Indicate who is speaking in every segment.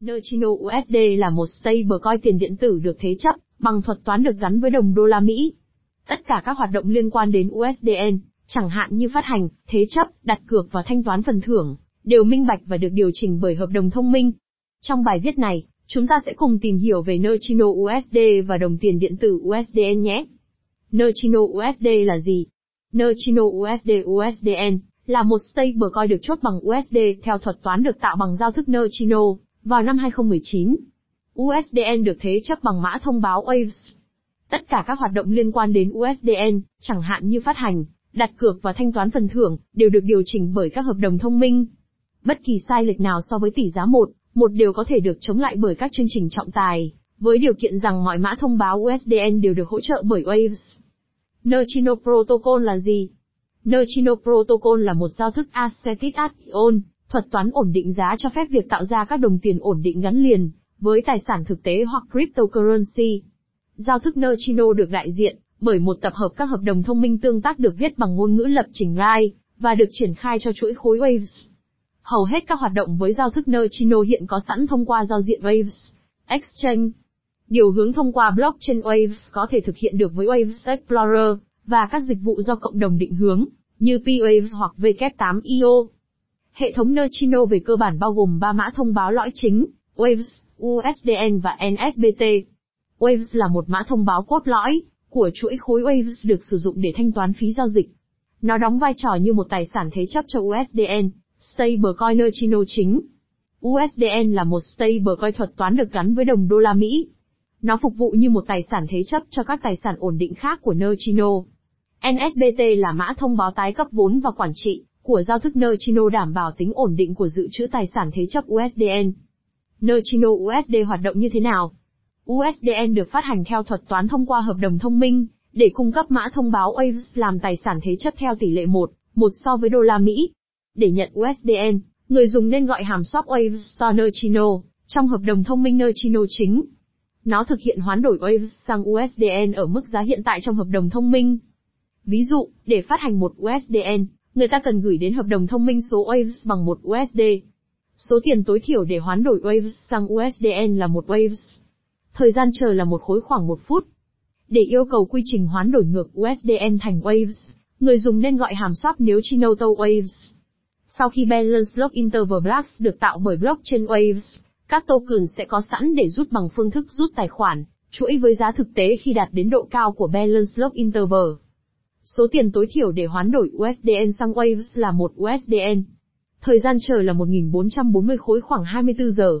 Speaker 1: Nerchino USD là một stablecoin tiền điện tử được thế chấp bằng thuật toán được gắn với đồng đô la Mỹ. Tất cả các hoạt động liên quan đến USDN, chẳng hạn như phát hành, thế chấp, đặt cược và thanh toán phần thưởng, đều minh bạch và được điều chỉnh bởi hợp đồng thông minh. Trong bài viết này, chúng ta sẽ cùng tìm hiểu về Nerchino USD và đồng tiền điện tử USDN nhé. Nerchino USD là gì? Nerchino USD USDN là một stablecoin được chốt bằng USD theo thuật toán được tạo bằng giao thức Nerchino vào năm 2019. USDN được thế chấp bằng mã thông báo Waves. Tất cả các hoạt động liên quan đến USDN, chẳng hạn như phát hành, đặt cược và thanh toán phần thưởng, đều được điều chỉnh bởi các hợp đồng thông minh. Bất kỳ sai lệch nào so với tỷ giá một, một đều có thể được chống lại bởi các chương trình trọng tài, với điều kiện rằng mọi mã thông báo USDN đều được hỗ trợ bởi Waves. Neutrino Protocol là gì? Neutrino Protocol là một giao thức Acetic Ation, thuật toán ổn định giá cho phép việc tạo ra các đồng tiền ổn định gắn liền với tài sản thực tế hoặc cryptocurrency. Giao thức Neutrino được đại diện bởi một tập hợp các hợp đồng thông minh tương tác được viết bằng ngôn ngữ lập trình RAI và được triển khai cho chuỗi khối Waves. Hầu hết các hoạt động với giao thức Neutrino hiện có sẵn thông qua giao diện Waves Exchange. Điều hướng thông qua blockchain Waves có thể thực hiện được với Waves Explorer và các dịch vụ do cộng đồng định hướng, như P-Waves hoặc W8IO. Hệ thống Neutrino về cơ bản bao gồm 3 mã thông báo lõi chính, Waves, USDN và NSBT. Waves là một mã thông báo cốt lõi của chuỗi khối Waves được sử dụng để thanh toán phí giao dịch. Nó đóng vai trò như một tài sản thế chấp cho USDN, stablecoin Neutrino chính. USDN là một stablecoin thuật toán được gắn với đồng đô la Mỹ. Nó phục vụ như một tài sản thế chấp cho các tài sản ổn định khác của Neutrino. NSBT là mã thông báo tái cấp vốn và quản trị của giao thức Neutrino đảm bảo tính ổn định của dự trữ tài sản thế chấp USDN. Neutrino USD hoạt động như thế nào? USDN được phát hành theo thuật toán thông qua hợp đồng thông minh, để cung cấp mã thông báo Waves làm tài sản thế chấp theo tỷ lệ 1, 1 so với đô la Mỹ. Để nhận USDN, người dùng nên gọi hàm swap Waves Store Neutrino, trong hợp đồng thông minh Neutrino chính. Nó thực hiện hoán đổi Waves sang USDN ở mức giá hiện tại trong hợp đồng thông minh. Ví dụ, để phát hành một USDN, người ta cần gửi đến hợp đồng thông minh số Waves bằng một USD. Số tiền tối thiểu để hoán đổi Waves sang USDN là một Waves. Thời gian chờ là một khối khoảng một phút. Để yêu cầu quy trình hoán đổi ngược USDN thành Waves, người dùng nên gọi hàm swap nếu Chinoto Waves. Sau khi Balance Lock Interval Blocks được tạo bởi blockchain Waves, các token sẽ có sẵn để rút bằng phương thức rút tài khoản, chuỗi với giá thực tế khi đạt đến độ cao của Balance Lock Interval. Số tiền tối thiểu để hoán đổi USDN sang Waves là 1 USDN. Thời gian chờ là 1440 khối khoảng 24 giờ.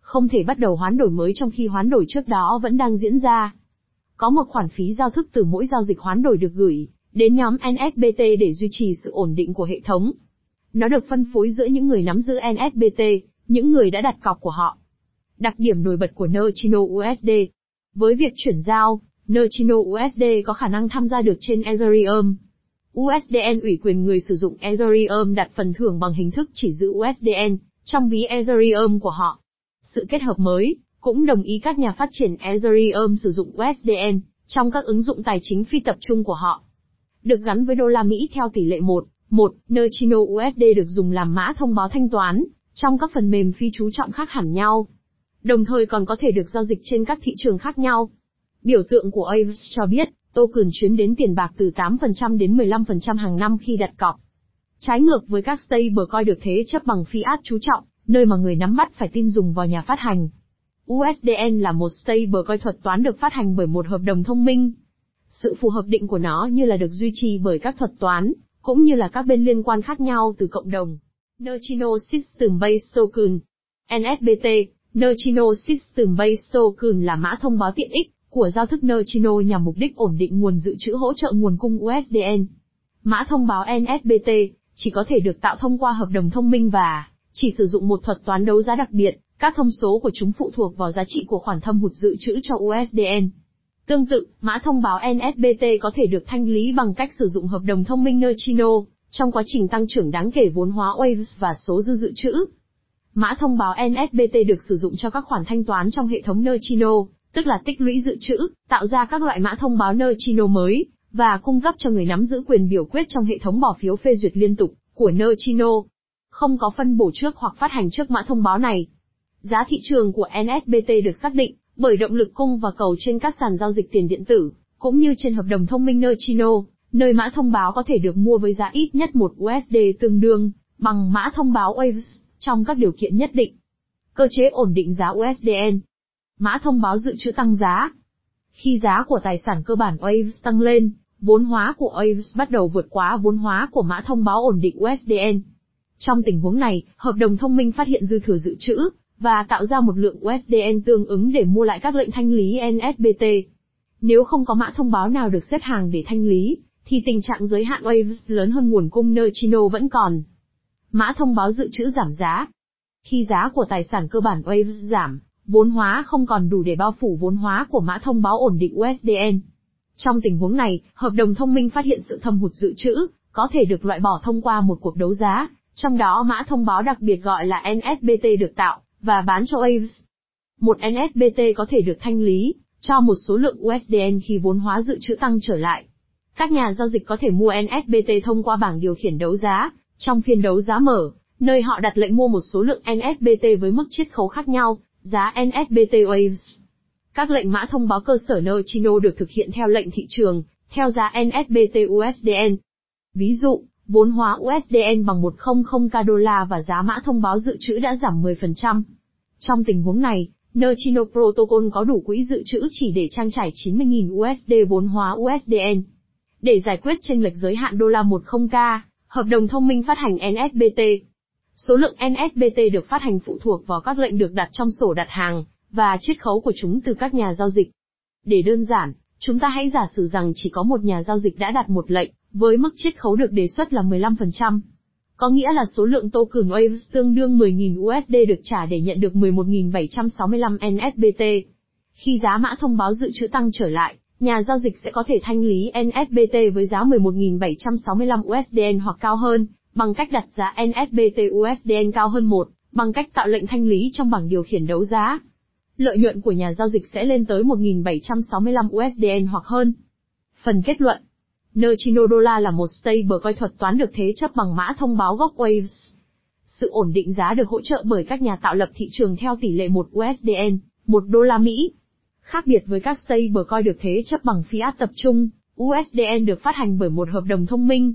Speaker 1: Không thể bắt đầu hoán đổi mới trong khi hoán đổi trước đó vẫn đang diễn ra. Có một khoản phí giao thức từ mỗi giao dịch hoán đổi được gửi đến nhóm NSBT để duy trì sự ổn định của hệ thống. Nó được phân phối giữa những người nắm giữ NSBT, những người đã đặt cọc của họ. Đặc điểm nổi bật của Neutrino USD. Với việc chuyển giao, Neutrino USD có khả năng tham gia được trên Ethereum. USDN ủy quyền người sử dụng Ethereum đặt phần thưởng bằng hình thức chỉ giữ USDN trong ví Ethereum của họ. Sự kết hợp mới cũng đồng ý các nhà phát triển Ethereum sử dụng USDN trong các ứng dụng tài chính phi tập trung của họ. Được gắn với đô la Mỹ theo tỷ lệ 1, 1, Neutrino USD được dùng làm mã thông báo thanh toán trong các phần mềm phi chú trọng khác hẳn nhau. Đồng thời còn có thể được giao dịch trên các thị trường khác nhau. Biểu tượng của Aves cho biết, token chuyến đến tiền bạc từ 8% đến 15% hàng năm khi đặt cọc. Trái ngược với các stablecoin được thế chấp bằng fiat chú trọng, nơi mà người nắm bắt phải tin dùng vào nhà phát hành. USDN là một stablecoin thuật toán được phát hành bởi một hợp đồng thông minh. Sự phù hợp định của nó như là được duy trì bởi các thuật toán, cũng như là các bên liên quan khác nhau từ cộng đồng. Nurchino System Based Token NSBT Nurchino System Based Token là mã thông báo tiện ích của giao thức Neutrino nhằm mục đích ổn định nguồn dự trữ hỗ trợ nguồn cung USDN. Mã thông báo NSBT chỉ có thể được tạo thông qua hợp đồng thông minh và chỉ sử dụng một thuật toán đấu giá đặc biệt, các thông số của chúng phụ thuộc vào giá trị của khoản thâm hụt dự trữ cho USDN. Tương tự, mã thông báo NSBT có thể được thanh lý bằng cách sử dụng hợp đồng thông minh Neutrino, trong quá trình tăng trưởng đáng kể vốn hóa Waves và số dư dự trữ. Mã thông báo NSBT được sử dụng cho các khoản thanh toán trong hệ thống Neutrino, tức là tích lũy dự trữ, tạo ra các loại mã thông báo Neutrino mới, và cung cấp cho người nắm giữ quyền biểu quyết trong hệ thống bỏ phiếu phê duyệt liên tục của Neutrino. Không có phân bổ trước hoặc phát hành trước mã thông báo này. Giá thị trường của NSBT được xác định bởi động lực cung và cầu trên các sàn giao dịch tiền điện tử, cũng như trên hợp đồng thông minh Neutrino, nơi mã thông báo có thể được mua với giá ít nhất 1 USD tương đương bằng mã thông báo Waves trong các điều kiện nhất định. Cơ chế ổn định giá USDN. Mã thông báo dự trữ tăng giá. Khi giá của tài sản cơ bản Waves tăng lên, vốn hóa của Waves bắt đầu vượt quá vốn hóa của mã thông báo ổn định USDN. Trong tình huống này, hợp đồng thông minh phát hiện dư thừa dự trữ, và tạo ra một lượng USDN tương ứng để mua lại các lệnh thanh lý NSBT. Nếu không có mã thông báo nào được xếp hàng để thanh lý, thì tình trạng giới hạn Waves lớn hơn nguồn cung Neutrino vẫn còn. Mã thông báo dự trữ giảm giá. Khi giá của tài sản cơ bản Waves giảm, vốn hóa không còn đủ để bao phủ vốn hóa của mã thông báo ổn định USDN. Trong tình huống này, hợp đồng thông minh phát hiện sự thâm hụt dự trữ, có thể được loại bỏ thông qua một cuộc đấu giá, trong đó mã thông báo đặc biệt gọi là NSBT được tạo và bán cho Aves. Một NSBT có thể được thanh lý cho một số lượng USDN khi vốn hóa dự trữ tăng trở lại. Các nhà giao dịch có thể mua NSBT thông qua bảng điều khiển đấu giá, trong phiên đấu giá mở, nơi họ đặt lệnh mua một số lượng NSBT với mức chiết khấu khác nhau, giá NSBT Waves. Các lệnh mã thông báo cơ sở Neutrino được thực hiện theo lệnh thị trường, theo giá NSBT USDN. Ví dụ, vốn hóa USDN bằng 100k đô la và giá mã thông báo dự trữ đã giảm 10%. Trong tình huống này, Neutrino Protocol có đủ quỹ dự trữ chỉ để trang trải 90.000 USD vốn hóa USDN. Để giải quyết tranh lệch giới hạn đô la 10k, hợp đồng thông minh phát hành NSBT. Số lượng NSBT được phát hành phụ thuộc vào các lệnh được đặt trong sổ đặt hàng, và chiết khấu của chúng từ các nhà giao dịch. Để đơn giản, chúng ta hãy giả sử rằng chỉ có một nhà giao dịch đã đặt một lệnh, với mức chiết khấu được đề xuất là 15%. Có nghĩa là số lượng token Waves tương đương 10.000 USD được trả để nhận được 11.765 NSBT. Khi giá mã thông báo dự trữ tăng trở lại, nhà giao dịch sẽ có thể thanh lý NSBT với giá 11.765 USDN hoặc cao hơn, bằng cách đặt giá NSBT USDN cao hơn một, bằng cách tạo lệnh thanh lý trong bảng điều khiển đấu giá. Lợi nhuận của nhà giao dịch sẽ lên tới 1.765 USDN hoặc hơn. Phần kết luận Neutrino Dollar là một stablecoin thuật toán được thế chấp bằng mã thông báo gốc Waves. Sự ổn định giá được hỗ trợ bởi các nhà tạo lập thị trường theo tỷ lệ 1 USDN, 1 đô la Mỹ. Khác biệt với các stablecoin được thế chấp bằng fiat tập trung, USDN được phát hành bởi một hợp đồng thông minh.